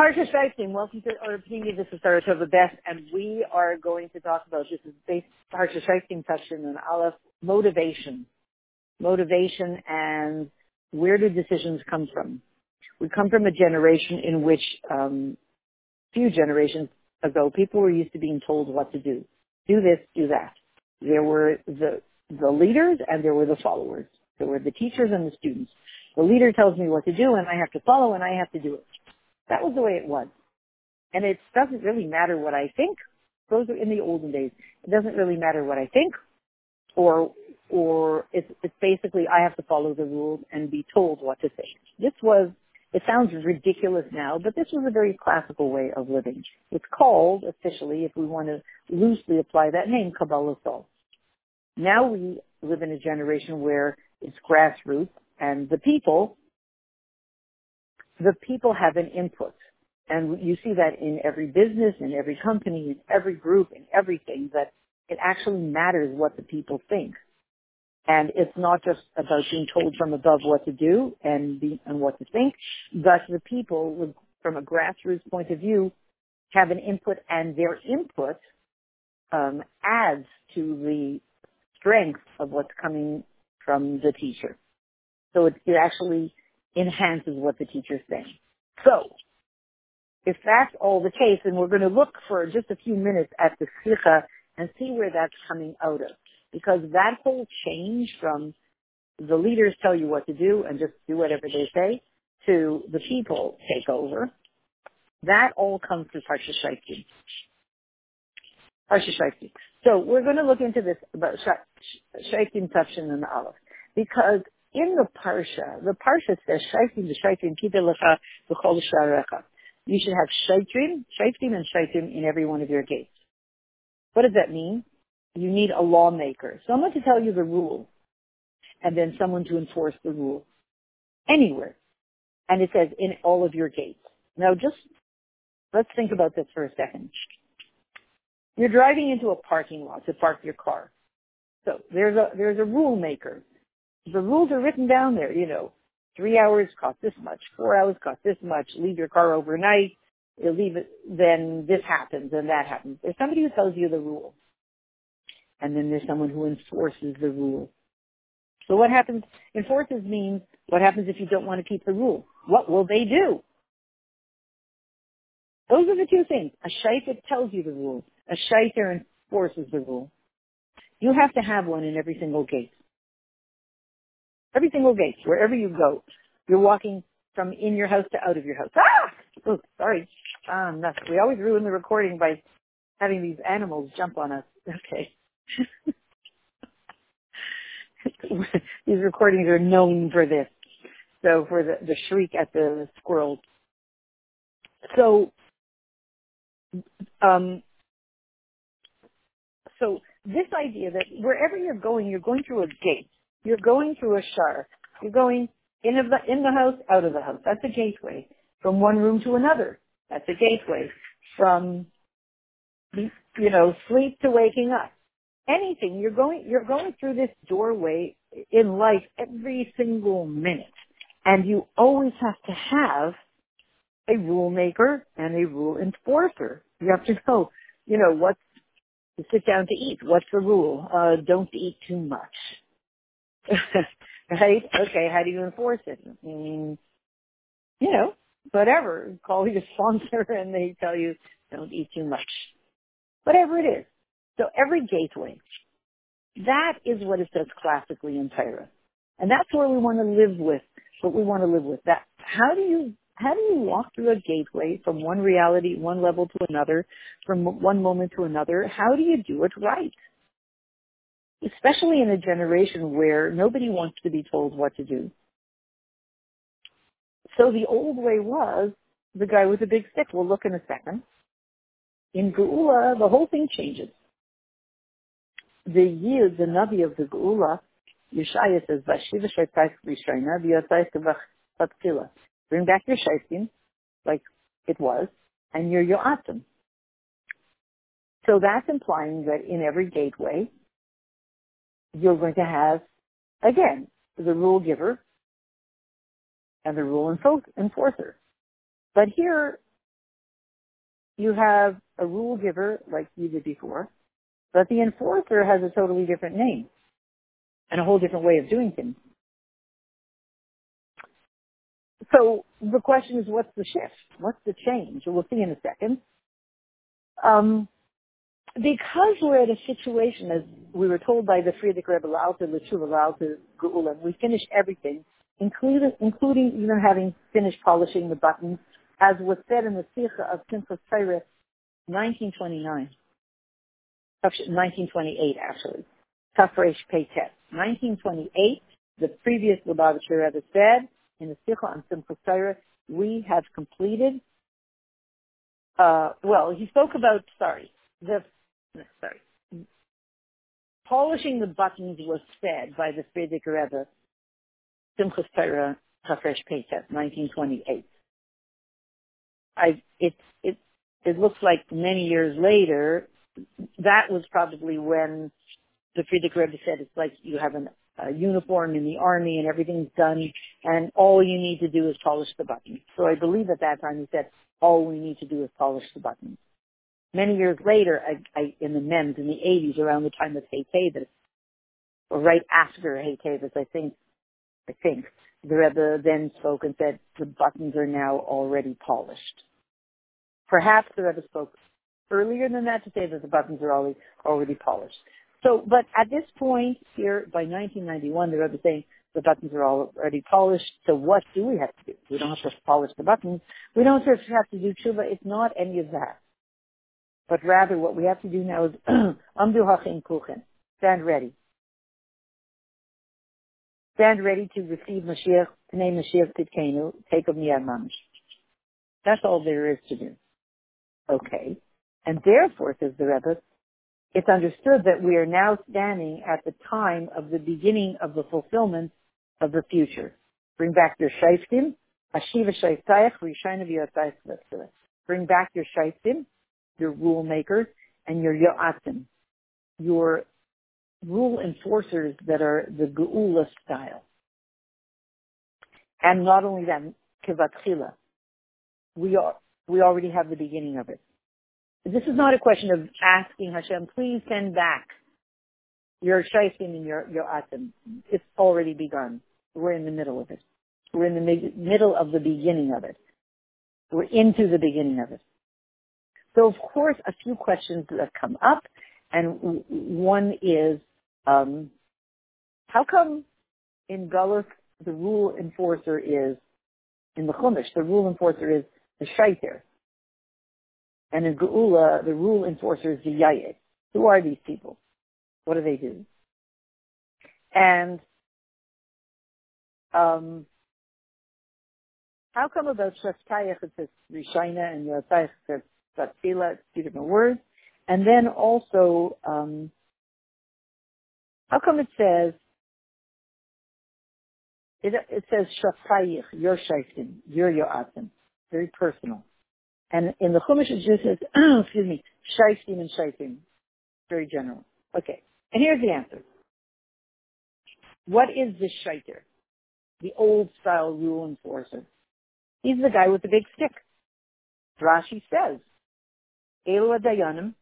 Parsha Shifting, welcome to our opinion. This is Sarah Best, and we are going to talk about this is based Parsha Shifting section and Aleph motivation, motivation, and where do decisions come from? We come from a generation in which, um, few generations ago, people were used to being told what to do. Do this, do that. There were the the leaders and there were the followers. There were the teachers and the students. The leader tells me what to do, and I have to follow, and I have to do it. That was the way it was. And it doesn't really matter what I think. Those are in the olden days. It doesn't really matter what I think, or or it's it's basically I have to follow the rules and be told what to say. This was it sounds ridiculous now, but this was a very classical way of living. It's called officially, if we want to loosely apply that name, Kabbalas Ol. Now we live in a generation where it's grassroots and the people the people have an input. And you see that in every business, in every company, in every group, in everything, that it actually matters what the people think. And it's not just about being told from above what to do and, be, and what to think, but the people, from a grassroots point of view, have an input, and their input um, adds to the strength of what's coming from the teacher. So it, it actually enhances what the teacher's saying. So, if that's all the case, then we're going to look for just a few minutes at the sikha and see where that's coming out of. Because that whole change from the leaders tell you what to do and just do whatever they say to the people take over, that all comes through Parsha Shaitim. Parsha. So we're going to look into this about Shaitim Tafshin and Aleph because in the parsha, the parsha says, "Shaitim v'shaitim kidelecha v'chol sharecha." You should have shaitim, shaitim, and shaitim in every one of your gates. What does that mean? You need a lawmaker, someone to tell you the rule, and then someone to enforce the rule anywhere. And it says in all of your gates. Now, just let's think about this for a second. You're driving into a parking lot to park your car. So there's a there's a rule maker the rules are written down there, you know. Three hours cost this much, four hours cost this much, leave your car overnight, you leave it, then this happens and that happens. There's somebody who tells you the rule. And then there's someone who enforces the rule. So what happens, enforces means what happens if you don't want to keep the rule? What will they do? Those are the two things. A shaiter tells you the rule. A shaiter enforces the rule. You have to have one in every single case. Every single gate, wherever you go, you're walking from in your house to out of your house. Ah! Oh, sorry. Um, we always ruin the recording by having these animals jump on us. Okay. these recordings are known for this. So for the, the shriek at the squirrels. So, um, so this idea that wherever you're going, you're going through a gate. You're going through a shar. You're going in the, in the house, out of the house. That's a gateway. From one room to another. That's a gateway. From, you know, sleep to waking up. Anything. You're going, you're going through this doorway in life every single minute. And you always have to have a rule maker and a rule enforcer. You have to know, you know, what's to sit down to eat. What's the rule? Uh, don't eat too much. right? Okay, how do you enforce it? I mean, you know, whatever. Call your sponsor and they tell you don't eat too much. Whatever it is. So every gateway, that is what it says classically in Torah. And that's where we want to live with, what we want to live with. That, how do you, how do you walk through a gateway from one reality, one level to another, from one moment to another? How do you do it right? Especially in a generation where nobody wants to be told what to do. So the old way was the guy with the big stick. We'll look in a second. In Geula, the whole thing changes. The Yid, the Navi of the Geula, Yeshaya says, Vashiva Shaitais Rishayna, V'yatais Bring back your Shaitim, like it was, and you're Yoatim. So that's implying that in every gateway, you're going to have, again, the rule giver and the rule enforcer. But here, you have a rule giver like you did before, but the enforcer has a totally different name and a whole different way of doing things. So the question is, what's the shift? What's the change? We'll see in a second. Um, because we're at a situation, as we were told by the Frierdiker Rebbe Lalta, L'Tshuva Lalta, Geula, we finished everything, including, including even having finished polishing the buttons, as was said in the Sikha of Simchas Torah, 1929. 1928, actually. Tafresh Peitet. 1928, the previous Lubavitcher Rebbe said, in the Sikha on Simchas Torah, we have completed, uh, well, he spoke about, sorry, the, sorry, polishing the buttons was said by the Frierdiker Rebbe, Simchas Torah, Tafresh Peitet, 1928. I, it, it, it looks like many years later, that was probably when the Frierdiker Rebbe said it's like you have an, a uniform in the army and everything's done and all you need to do is polish the buttons. So I believe at that time he said all we need to do is polish the buttons. Many years later, I, I, in the MEMS in the 80s, around the time of Hey Tavis, or right after Hey Tavis, I think, I think, the Rebbe then spoke and said the buttons are now already polished. Perhaps the Rebbe spoke earlier than that to say that the buttons are already, already polished. So, but at this point here, by 1991, the Rebbe is saying the buttons are already polished. So what do we have to do? We don't have to polish the buttons. We don't have to do tshuva. It's not any of that. But rather what we have to do now is amdu hachin kuchen. Stand ready. Stand ready to receive Mashiach, to name Mashiach Titkenu, take of Mamish. That's all there is to do. Okay. And therefore, says the Rebbe, it's understood that we are now standing at the time of the beginning of the fulfillment of the future. Bring back your shaiftim, ashiva shaitayach, rishayna v'yotayach Bring back your shaiftim, your rule makers, and your yoatim, your rule enforcers that are the geula style. And not only that, kivatchila. We are, we already have the beginning of it. This is not a question of asking Hashem, please send back your shaitim and your, your atim. It's already begun. We're in the middle of it. We're in the middle of the beginning of it. We're into the beginning of it. So of course, a few questions that come up, and one is, um, how come in Gullus the rule enforcer is, in the Chumash, the rule enforcer is the shaiter, and in Geula, the rule enforcer is the Yayid. Who are these people? What do they do? And um, how come about Shaftayach it says Rishina and Yotayach says Satzila, two different words. And then also, um, how come it says, it, it says Shaftayach, your Shaiftim, your Yoatim. Very personal. And in the Chumash, it just says, excuse me, shaiftim and shaiftim. Very general. Okay. And here's the answer. What is this shaiter? The old style rule enforcer. He's the guy with the big stick. Rashi says, Elu Dayanim,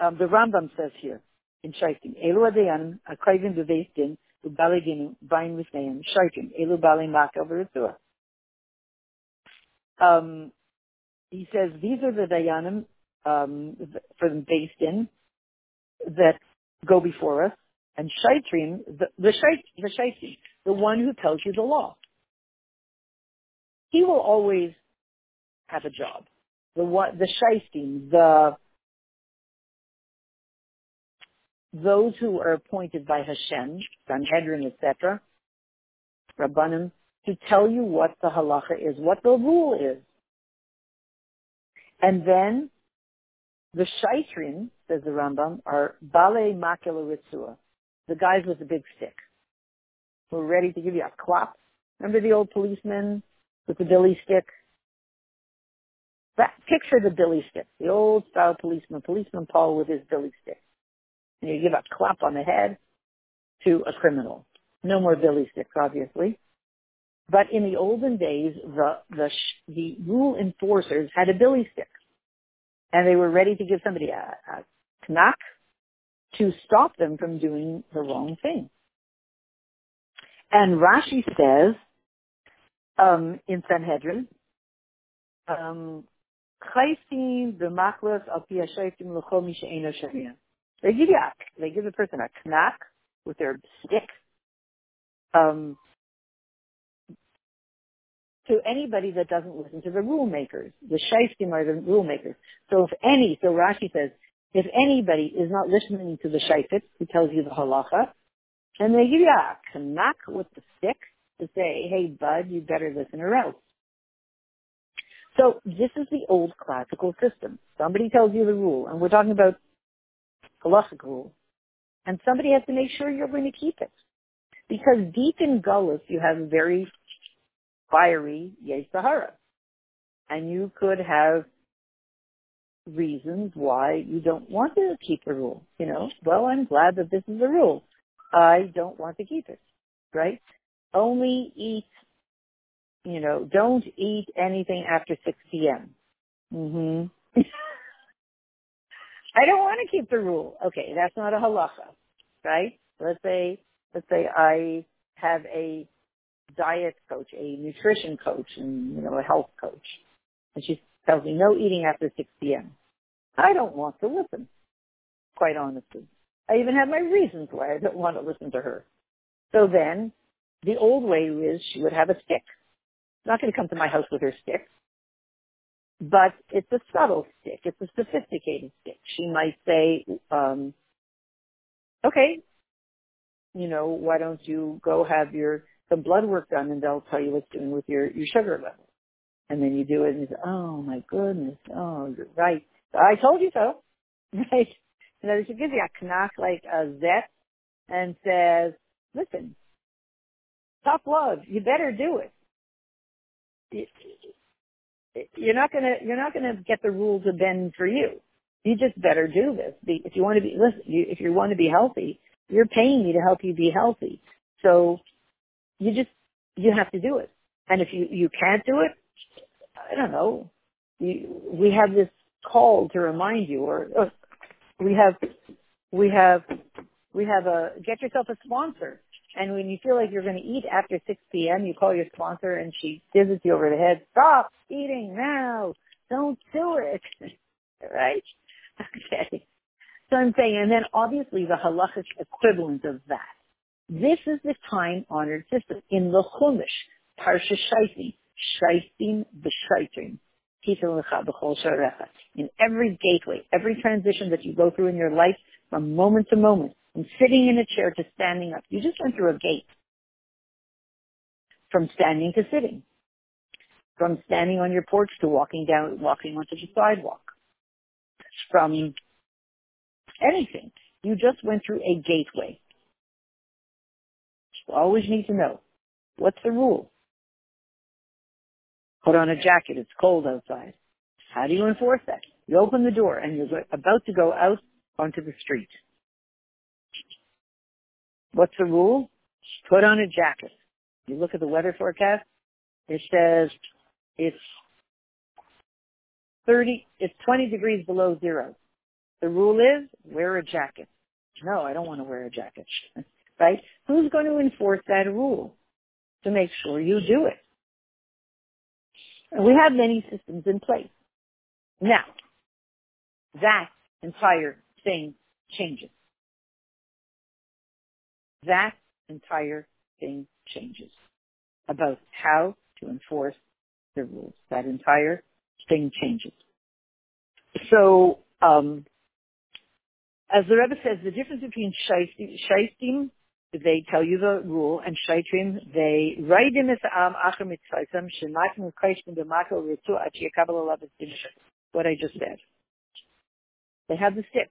um, the Rambam says here, in Shaitim, Elu Dayanim, Akayvim Beveis Din, Ubaliginu, Bain Visneim, Shaitim, Elu Bali Maka Veritua um, he says these are the dayanim um, for them based in that go before us, and shaitrim, the the, shait, the shaitrim, the one who tells you the law. He will always have a job. The one, the shaitrim, the those who are appointed by Hashem, Sanhedrin, etc., Rabbanim, to tell you what the halacha is, what the rule is. And then the shaitrin, says the Rambam, are bale makela ritzua, the guys with the big stick, who are ready to give you a clap. Remember the old policeman with the billy stick? That, picture the billy stick, the old style policeman, policeman Paul with his billy stick. And you give a clap on the head to a criminal. No more billy sticks, obviously. But in the olden days, the, the, the rule enforcers had a billy stick and they were ready to give somebody a, a knock to stop them from doing the wrong thing. And Rashi says um, in Sanhedrin, um, they give you a, they give a person a knack with their stick um, to anybody that doesn't listen to the rule makers. The shaiftim are the rule makers. So if any, so Rashi says, if anybody is not listening to the shaifit who tells you the halacha, then they give you a knack with the stick to say, hey bud, you better listen or else. So this is the old classical system. Somebody tells you the rule, and we're talking about halachic rule, and somebody has to make sure you're going to keep it. Because deep in Gullus, you have a very fiery Sahara. And you could have reasons why you don't want to keep the rule. You know, well, I'm glad that this is the rule. I don't want to keep it, right? Only eat you know, don't eat anything after 6 p.m. hmm I don't want to keep the rule. Okay, that's not a halacha, right? Let's say, let's say I have a diet coach, a nutrition coach, and, you know, a health coach. And she tells me no eating after 6 p.m. I don't want to listen, quite honestly. I even have my reasons why I don't want to listen to her. So then, the old way is she would have a stick not going to come to my house with her stick. But it's a subtle stick. It's a sophisticated stick. She might say, um, okay, you know, why don't you go have your some blood work done and they'll tell you what's doing with your, your sugar level. And then you do it and you say, oh my goodness, oh, you're right. I told you so. Right? Other words, she gives you a knock like a zet and says, listen, tough love, you better do it you're not gonna you're not gonna get the rules to bend for you. You just better do this. If you want to be listen, you, if you want to be healthy, you're paying me to help you be healthy. So you just you have to do it. And if you you can't do it, I don't know. You, we have this call to remind you, or, or we have we have we have a get yourself a sponsor. And when you feel like you're going to eat after 6 p.m., you call your sponsor and she visits you over the head. Stop eating now. Don't do it. right? Okay. So I'm saying, and then obviously the halachic equivalent of that. This is the time-honored system. In the Chumash, Parsha Shaitim, Shaitim b'Shaitim, in every gateway, every transition that you go through in your life, from moment to moment, from sitting in a chair to standing up. You just went through a gate. From standing to sitting. From standing on your porch to walking down, walking onto the sidewalk. From anything. You just went through a gateway. You always need to know. What's the rule? Put on a jacket. It's cold outside. How do you enforce that? You open the door and you're about to go out onto the street. What's the rule? Put on a jacket. You look at the weather forecast, it says it's 30, it's 20 degrees below zero. The rule is wear a jacket. No, I don't want to wear a jacket. right? Who's going to enforce that rule to make sure you do it? And we have many systems in place. Now, that entire thing changes that entire thing changes about how to enforce the rules. That entire thing changes. So, um, as the Rebbe says, the difference between shaistim, they tell you the rule, and shaitrim, they write in am acher mitzvayim, shemakim kaisim b'mako ritu achi yekabel What I just said. They have the stick.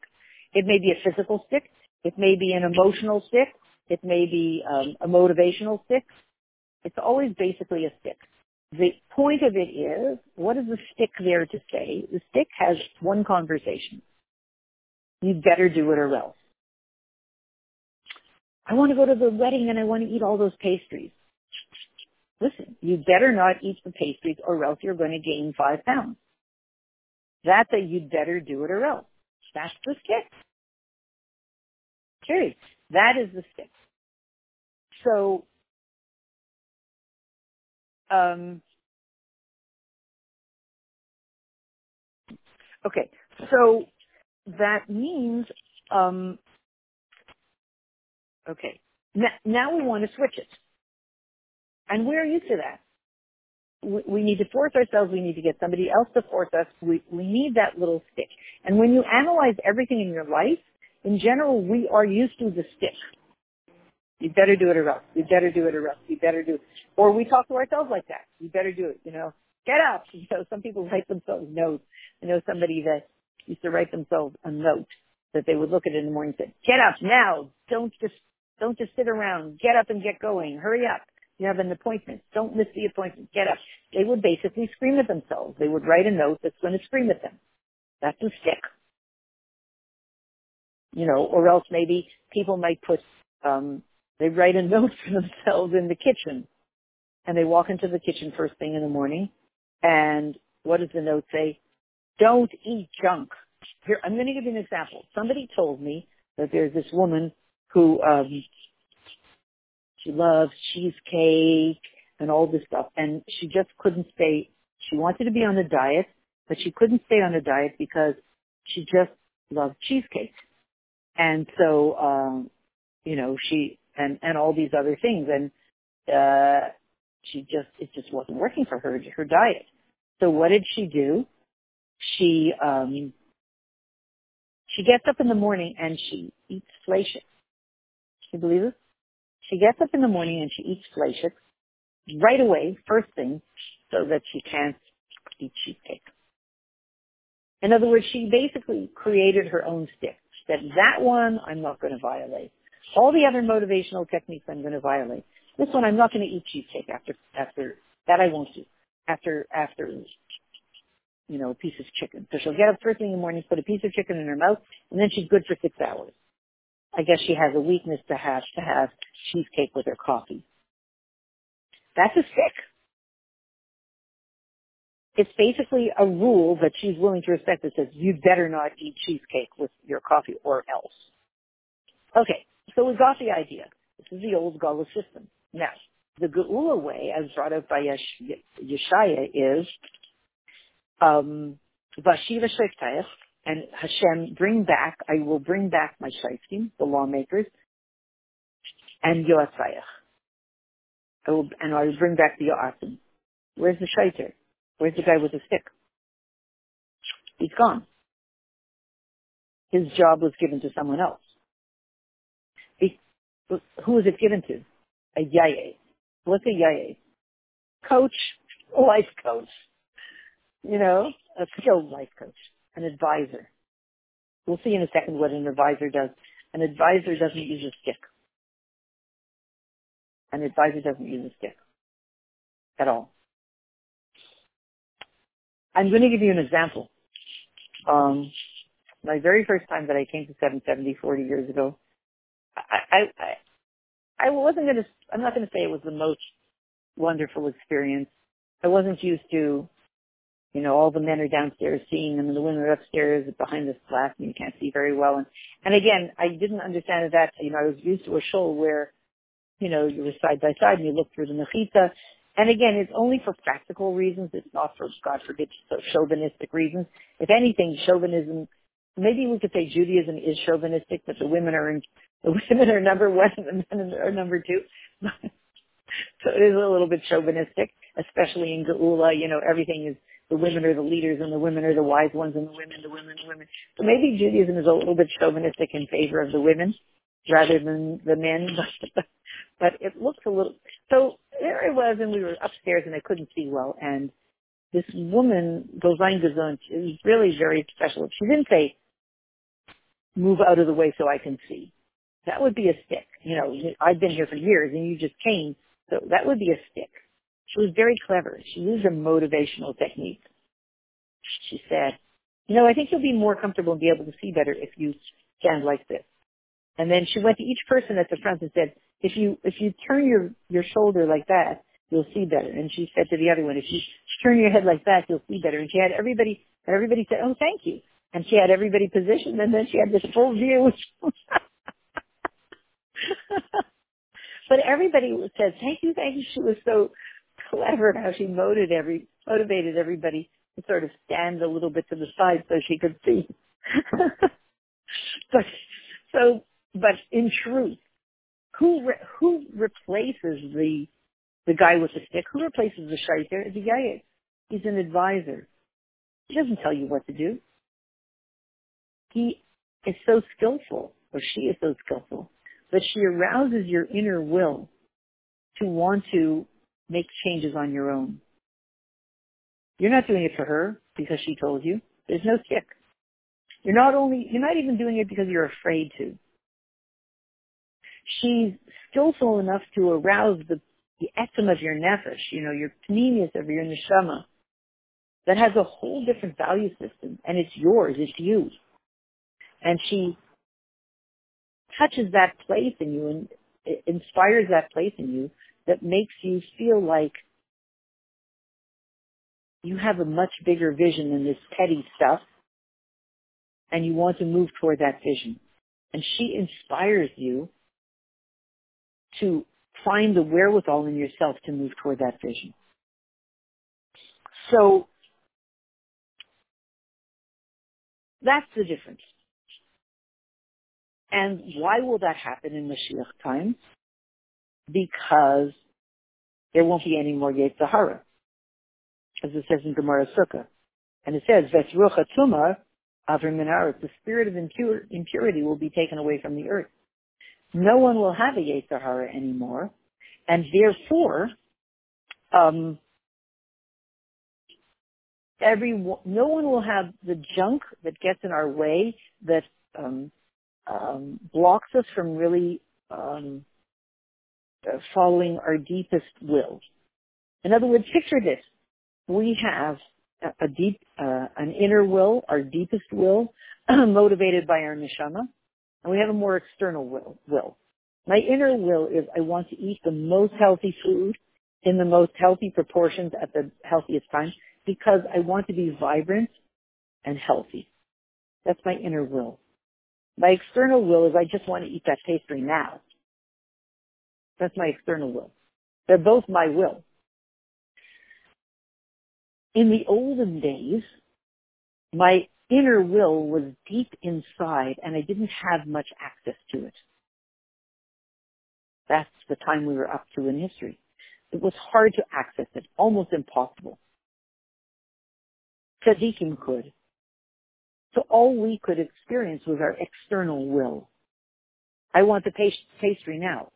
It may be a physical stick. It may be an emotional stick. It may be um, a motivational stick. It's always basically a stick. The point of it is, what is the stick there to say? The stick has one conversation. You'd better do it or else. I want to go to the wedding and I want to eat all those pastries. Listen, you better not eat the pastries or else you're going to gain five pounds. That's a you'd better do it or else. That's the stick. Period. That is the stick. So, um, okay, so that means, um, okay, now, now we want to switch it. And we're used to that. We, we need to force ourselves. We need to get somebody else to force us. We, we need that little stick. And when you analyze everything in your life, in general, we are used to the stick. You better do it or else. You better do it or else. You better do it. Or we talk to ourselves like that. You better do it. You know, get up. You know, some people write themselves notes. I know somebody that used to write themselves a note that they would look at in the morning and say, get up now. Don't just, don't just sit around. Get up and get going. Hurry up. You have an appointment. Don't miss the appointment. Get up. They would basically scream at themselves. They would write a note that's going to scream at them. That's a stick. You know, or else maybe people might put, um, they write a note for themselves in the kitchen and they walk into the kitchen first thing in the morning and what does the note say? Don't eat junk. Here, I'm going to give you an example. Somebody told me that there's this woman who, um, she loves cheesecake and all this stuff and she just couldn't stay, she wanted to be on a diet, but she couldn't stay on a diet because she just loved cheesecake. And so, um, you know, she, and, and all these other things. And, uh, she just, it just wasn't working for her, her diet. So what did she do? She, um, she gets up in the morning and she eats fleishik. You believe it? She gets up in the morning and she eats fleishik right away, first thing, so that she can't eat cheesecake. In other words, she basically created her own stick. That that one I'm not going to violate. All the other motivational techniques I'm going to violate. This one I'm not going to eat cheesecake after after that I won't do after after you know a piece of chicken. So she'll get up first thing in the morning, put a piece of chicken in her mouth, and then she's good for six hours. I guess she has a weakness to have to have cheesecake with her coffee. That's a stick. It's basically a rule that she's willing to respect that says you better not eat cheesecake with your coffee or else. Okay, so we got the idea. This is the old Gullah system. Now, the Geula way, as brought out by Yesh- Yeshaya, is um, Vashiva Sheftayach, and Hashem, bring back, I will bring back my Shaiftim, the lawmakers, and Yoatzayach. I will, and I will bring back the Yoatzim. Where's the Shaiter? Where's the guy with the stick? He's gone. His job was given to someone else. He, who was it given to? A yaye. What's a yaye? Coach, life coach. You know, a skilled life coach, an advisor. We'll see in a second what an advisor does. An advisor doesn't use a stick. An advisor doesn't use a stick at all. I'm going to give you an example. Um, my very first time that I came to 770 40 years ago, I, I, I wasn't going to, I'm not going to say it was the most wonderful experience. I wasn't used to, you know, all the men are downstairs seeing them and the women are upstairs behind this glass and you can't see very well. And, and again, I didn't understand that, you know, I was used to a show where, you know, you were side by side and you look through the mechitza. And again, it's only for practical reasons. It's not for, God forbid, chauvinistic reasons. If anything, chauvinism, maybe we could say Judaism is chauvinistic, but the women are in, the women are number one and the men are number two. so it is a little bit chauvinistic, especially in Geula. You know, everything is the women are the leaders and the women are the wise ones and the women, the women, the women. So maybe Judaism is a little bit chauvinistic in favor of the women rather than the men. But, it looks a little. So there I was, and we were upstairs, and I couldn't see well. And this woman, Gozain Gazon, is really very special. She didn't say, "Move out of the way so I can see." That would be a stick. You know, I've been here for years, and you just came, so that would be a stick. She was very clever. She used a motivational technique. She said, "You know, I think you'll be more comfortable and be able to see better if you stand like this." And then she went to each person at the front and said, if you if you turn your your shoulder like that, you'll see better. And she said to the other one, if you turn your head like that, you'll see better. And she had everybody, everybody said, oh, thank you. And she had everybody positioned and then she had this full view. but everybody said, thank you, thank you. She was so clever how she motivated every, motivated everybody to sort of stand a little bit to the side so she could see. but, so, but in truth, who, re- who replaces the the guy with the stick, who replaces the shaiter? The guy, he's an advisor. He doesn't tell you what to do. He is so skillful, or she is so skillful, that she arouses your inner will to want to make changes on your own. You're not doing it for her because she told you. There's no stick. You're not only, you're not even doing it because you're afraid to. She's skillful enough to arouse the the etzem of your nefesh, you know, your pnimius of your neshama, that has a whole different value system, and it's yours, it's you. And she touches that place in you and inspires that place in you that makes you feel like you have a much bigger vision than this petty stuff, and you want to move toward that vision. And she inspires you to find the wherewithal in yourself to move toward that vision. So that's the difference. And why will that happen in Mashiach time? Because there won't be any more Yetzer Hara, as it says in Gemara Sukkah. And it says, Vesrucha Tumah Avrim the spirit of impur- impurity will be taken away from the earth no one will have a Yetzer Hara anymore, and therefore, um, every no one will have the junk that gets in our way that um, um, blocks us from really um, following our deepest will. In other words, picture this: we have a, a deep, uh, an inner will, our deepest will, motivated by our neshama and we have a more external will. will. My inner will is I want to eat the most healthy food in the most healthy proportions at the healthiest time because I want to be vibrant and healthy. That's my inner will. My external will is I just want to eat that pastry now. That's my external will. They're both my will. In the olden days, my inner will was deep inside and I didn't have much access to it. That's the time we were up to in history. It was hard to access it, almost impossible. Tzaddikim could. So all we could experience was our external will. I want the pastry now.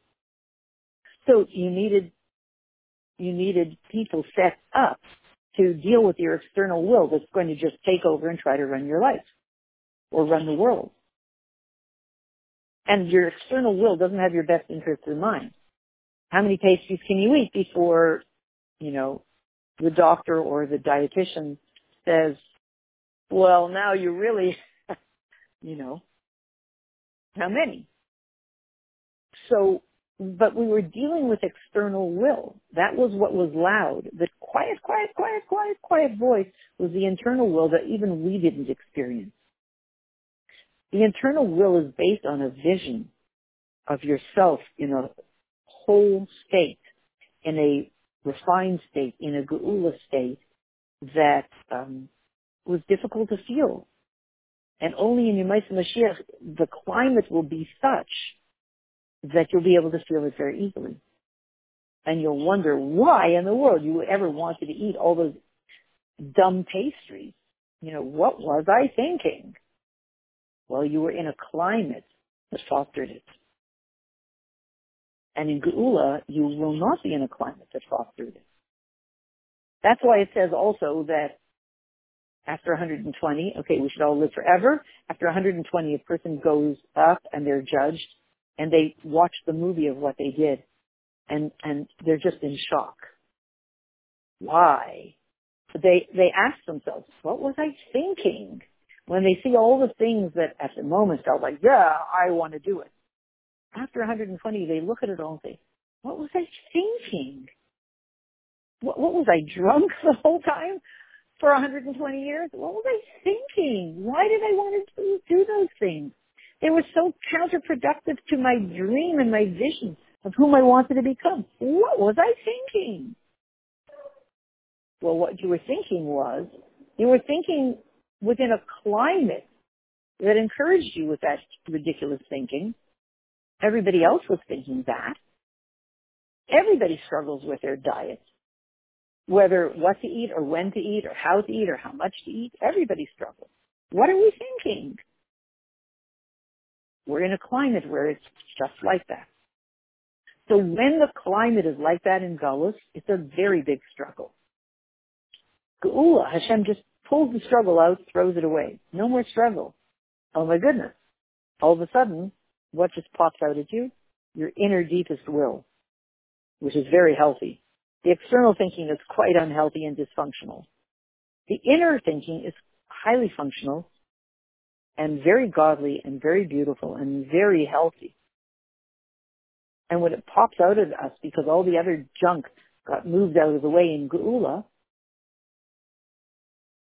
So you needed, you needed people set up to deal with your external will that's going to just take over and try to run your life or run the world. And your external will doesn't have your best interest in mind. How many pastries can you eat before, you know, the doctor or the dietitian says, well, now you really, you know, how many? So but we were dealing with external will. That was what was loud. The quiet, quiet, quiet, quiet, quiet voice was the internal will that even we didn't experience. The internal will is based on a vision of yourself in a whole state, in a refined state, in a geula state that um, was difficult to feel. And only in Yemaisa Mashiach, the climate will be such that you'll be able to feel it very easily. And you'll wonder why in the world you ever wanted to eat all those dumb pastries. You know, what was I thinking? Well, you were in a climate that fostered it. And in Geula, you will not be in a climate that fostered it. That's why it says also that after 120, okay, we should all live forever. After 120, a person goes up and they're judged and they watch the movie of what they did and, and they're just in shock. Why? They, they ask themselves, what was I thinking? When they see all the things that at the moment felt like, yeah, I want to do it. After 120, they look at it all and say, what was I thinking? What, what was I drunk the whole time for 120 years? What was I thinking? Why did I want to do those things? They was so counterproductive to my dream and my vision of whom I wanted to become. What was I thinking? Well, what you were thinking was, you were thinking within a climate that encouraged you with that ridiculous thinking. Everybody else was thinking that. Everybody struggles with their diet. Whether what to eat or when to eat or how to eat or how much to eat, everybody struggles. What are we thinking? We're in a climate where it's just like that. So when the climate is like that in Gullus, it's a very big struggle. Geula, Hashem just pulls the struggle out, throws it away. No more struggle. Oh my goodness. All of a sudden, what just pops out at you? Your inner deepest will, which is very healthy. The external thinking is quite unhealthy and dysfunctional. The inner thinking is highly functional and very godly and very beautiful and very healthy. And when it pops out of us because all the other junk got moved out of the way in Geula,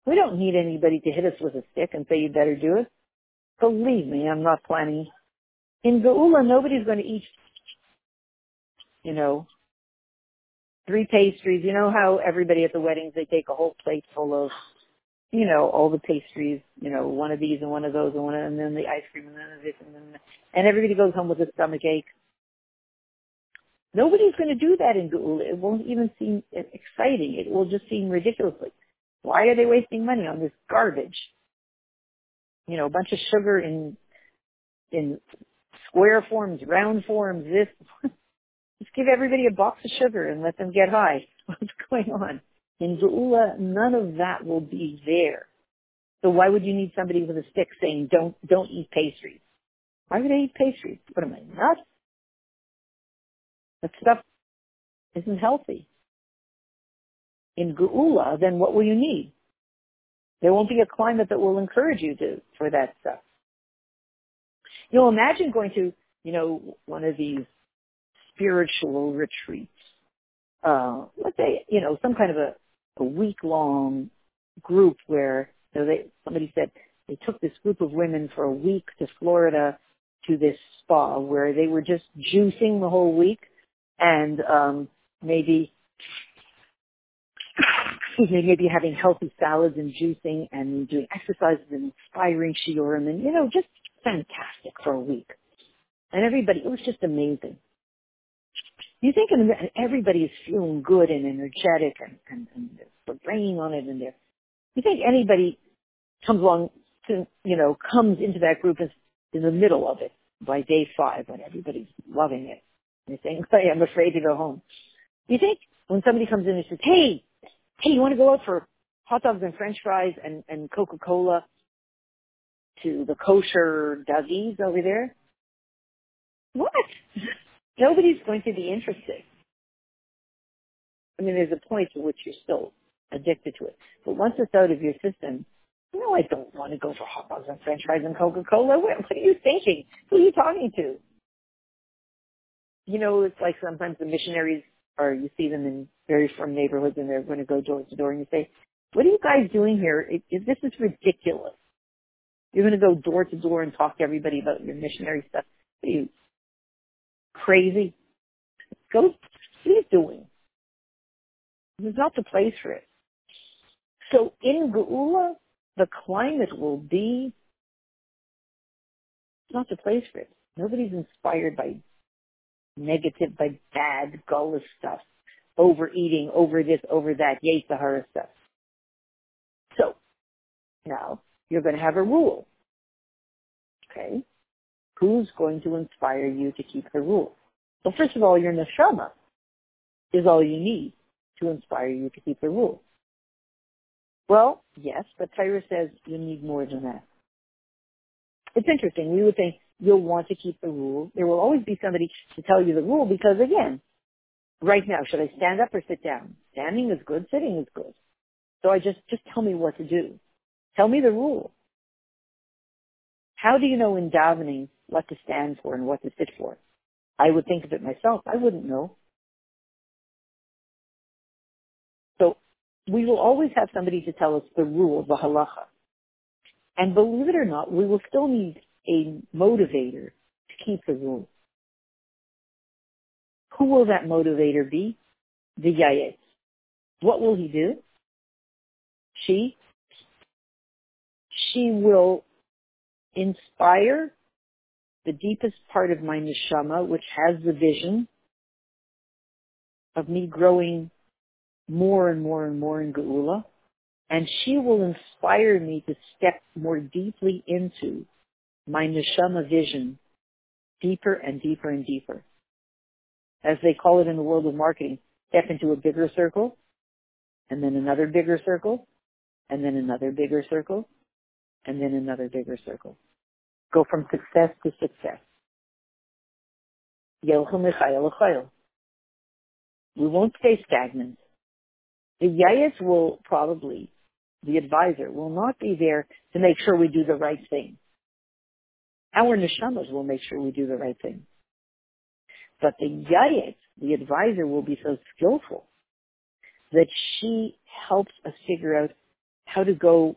we don't need anybody to hit us with a stick and say you better do it. Believe me, I'm not planning. In Geula, nobody's going to eat, you know, three pastries. You know how everybody at the weddings, they take a whole plate full of you know, all the pastries, you know, one of these and one of those and one of, and then the ice cream and then this and then, and everybody goes home with a stomach ache. Nobody's going to do that in Geula. It won't even seem exciting. It will just seem ridiculous. Like, why are they wasting money on this garbage? You know, a bunch of sugar in, in square forms, round forms, this. just give everybody a box of sugar and let them get high. What's going on? In Geula, none of that will be there. So why would you need somebody with a stick saying, don't, don't eat pastries? Why would I eat pastries? What am I, nuts? That stuff isn't healthy. In Geula, then what will you need? There won't be a climate that will encourage you to, for that stuff. You know, imagine going to, you know, one of these spiritual retreats. Uh, let's say, you know, some kind of a a week long group where you know, they, somebody said they took this group of women for a week to Florida to this spa where they were just juicing the whole week and um, maybe maybe having healthy salads and juicing and doing exercises and inspiring shiurim and you know just fantastic for a week. And everybody, it was just amazing you think everybody is feeling good and energetic and, and, and they're bringing on it and they're, you think anybody comes along to, you know, comes into that group is in the middle of it by day five when everybody's loving it. And they're saying, hey, I'm afraid to go home. You think when somebody comes in and says, hey, hey, you want to go out for hot dogs and french fries and, and Coca-Cola to the kosher Dougie's over there? What? Nobody's going to be interested. I mean, there's a point to which you're still addicted to it. But once it's out of your system, no, I don't want to go for hot dogs and french fries and Coca-Cola. What, what are you thinking? Who are you talking to? You know, it's like sometimes the missionaries or you see them in very frum neighborhoods and they're going to go door to door and you say, what are you guys doing here? It, it, this is ridiculous. You're going to go door to door and talk to everybody about your missionary stuff. What are you, crazy. Go, you doing? There's not the place for it. So in Geula, the climate will be not the place for it. Nobody's inspired by negative, by bad, gullus stuff, overeating, over this, over that, yetzer hara stuff. So now you're going to have a rule. Okay? Who's going to inspire you to keep the rules? Well, first of all, your neshama is all you need to inspire you to keep the rules. Well, yes, but Torah says you need more than that. It's interesting. We would think you'll want to keep the rule. There will always be somebody to tell you the rule because again, right now, should I stand up or sit down? Standing is good, sitting is good. So I just, just tell me what to do. Tell me the rule. How do you know in davening what to stand for and what to sit for? I would think of it myself. I wouldn't know. So we will always have somebody to tell us the rule, the halacha. And believe it or not, we will still need a motivator to keep the rule. Who will that motivator be? The yayetz. What will he do? She? She will inspire the deepest part of my neshama, which has the vision of me growing more and more and more in Geula. And she will inspire me to step more deeply into my neshama vision, deeper and deeper and deeper. As they call it in the world of marketing, step into a bigger circle, and then another bigger circle, and then another bigger circle, and then another bigger circle. Go from success to success. We won't stay stagnant. The yayetz will probably, the advisor, will not be there to make sure we do the right thing. Our neshamas will make sure we do the right thing. But the yayetz, the advisor, will be so skillful that she helps us figure out how to go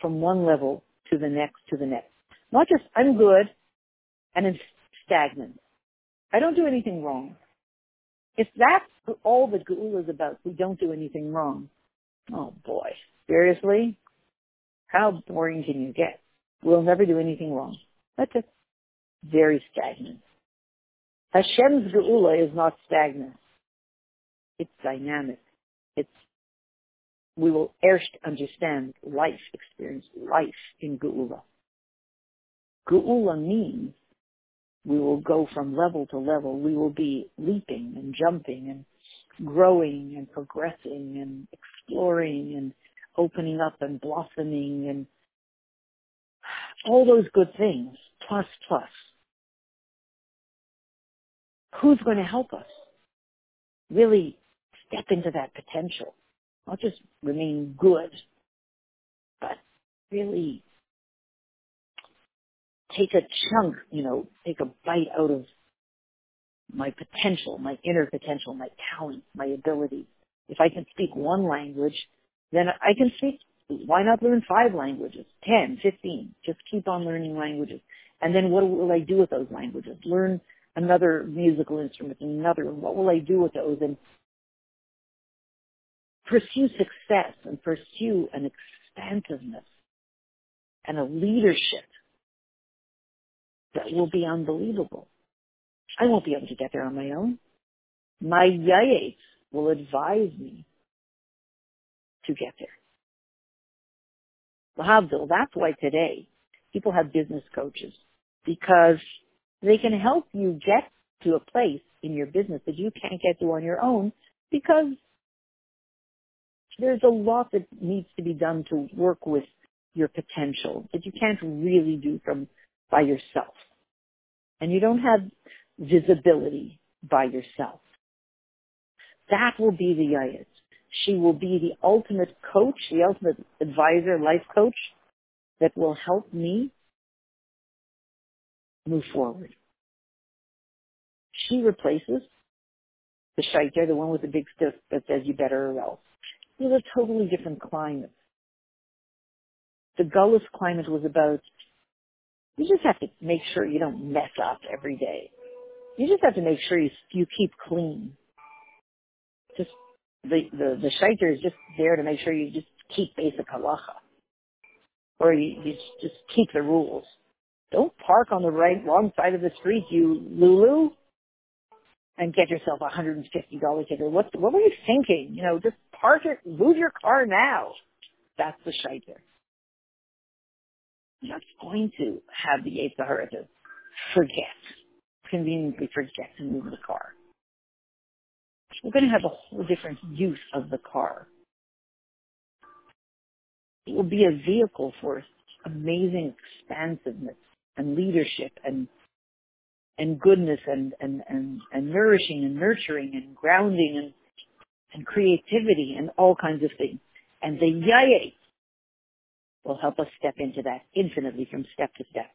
from one level to the next to the next. Not just, I'm good and it's stagnant. I don't do anything wrong. If that's all the Geula is about, we don't do anything wrong. Oh boy. Seriously? How boring can you get? We'll never do anything wrong. That's it. Very stagnant. Hashem's Geula is not stagnant. It's dynamic. It's, we will erst understand life, experience life in Geula. Geula means we will go from level to level. We will be leaping and jumping and growing and progressing and exploring and opening up and blossoming and all those good things, plus, plus. Who's going to help us really step into that potential? Not just remain good, but really take a chunk, you know, take a bite out of my potential, my inner potential, my talent, my ability. If I can speak one language, then I can speak, why not learn five languages, ten, fifteen? Just keep on learning languages. And then what will I do with those languages? Learn another musical instrument, another, what will I do with those? And pursue success and pursue an expansiveness and a leadership that will be unbelievable. I won't be able to get there on my own. My yayetz will advise me to get there. Lahavdil, that's why today people have business coaches because they can help you get to a place in your business that you can't get to on your own because there's a lot that needs to be done to work with your potential that you can't really do from by yourself. And you don't have visibility by yourself. That will be the yayetz. She will be the ultimate coach, the ultimate advisor, life coach that will help me move forward. She replaces the shaiter, the one with the big stiff that says you better or else. It was a totally different climate. The Gullus climate was about you just have to make sure you don't mess up every day. You just have to make sure you you keep clean. Just the the the shaiter is just there to make sure you just keep basic halacha, or you, you just keep the rules. Don't park on the right wrong side of the street, you Lulu, and get yourself a hundred and fifty dollar ticket. What what were you thinking? You know, just park it, move your car now. That's the shaiter. Not going to have the Yetzer Hara to forget, conveniently forget to move the car. We're going to have a whole different use of the car. It will be a vehicle for amazing expansiveness and leadership and and goodness and, and, and, and nourishing and nurturing and grounding and, and creativity and all kinds of things. And the yayetz will help us step into that infinitely from step to step.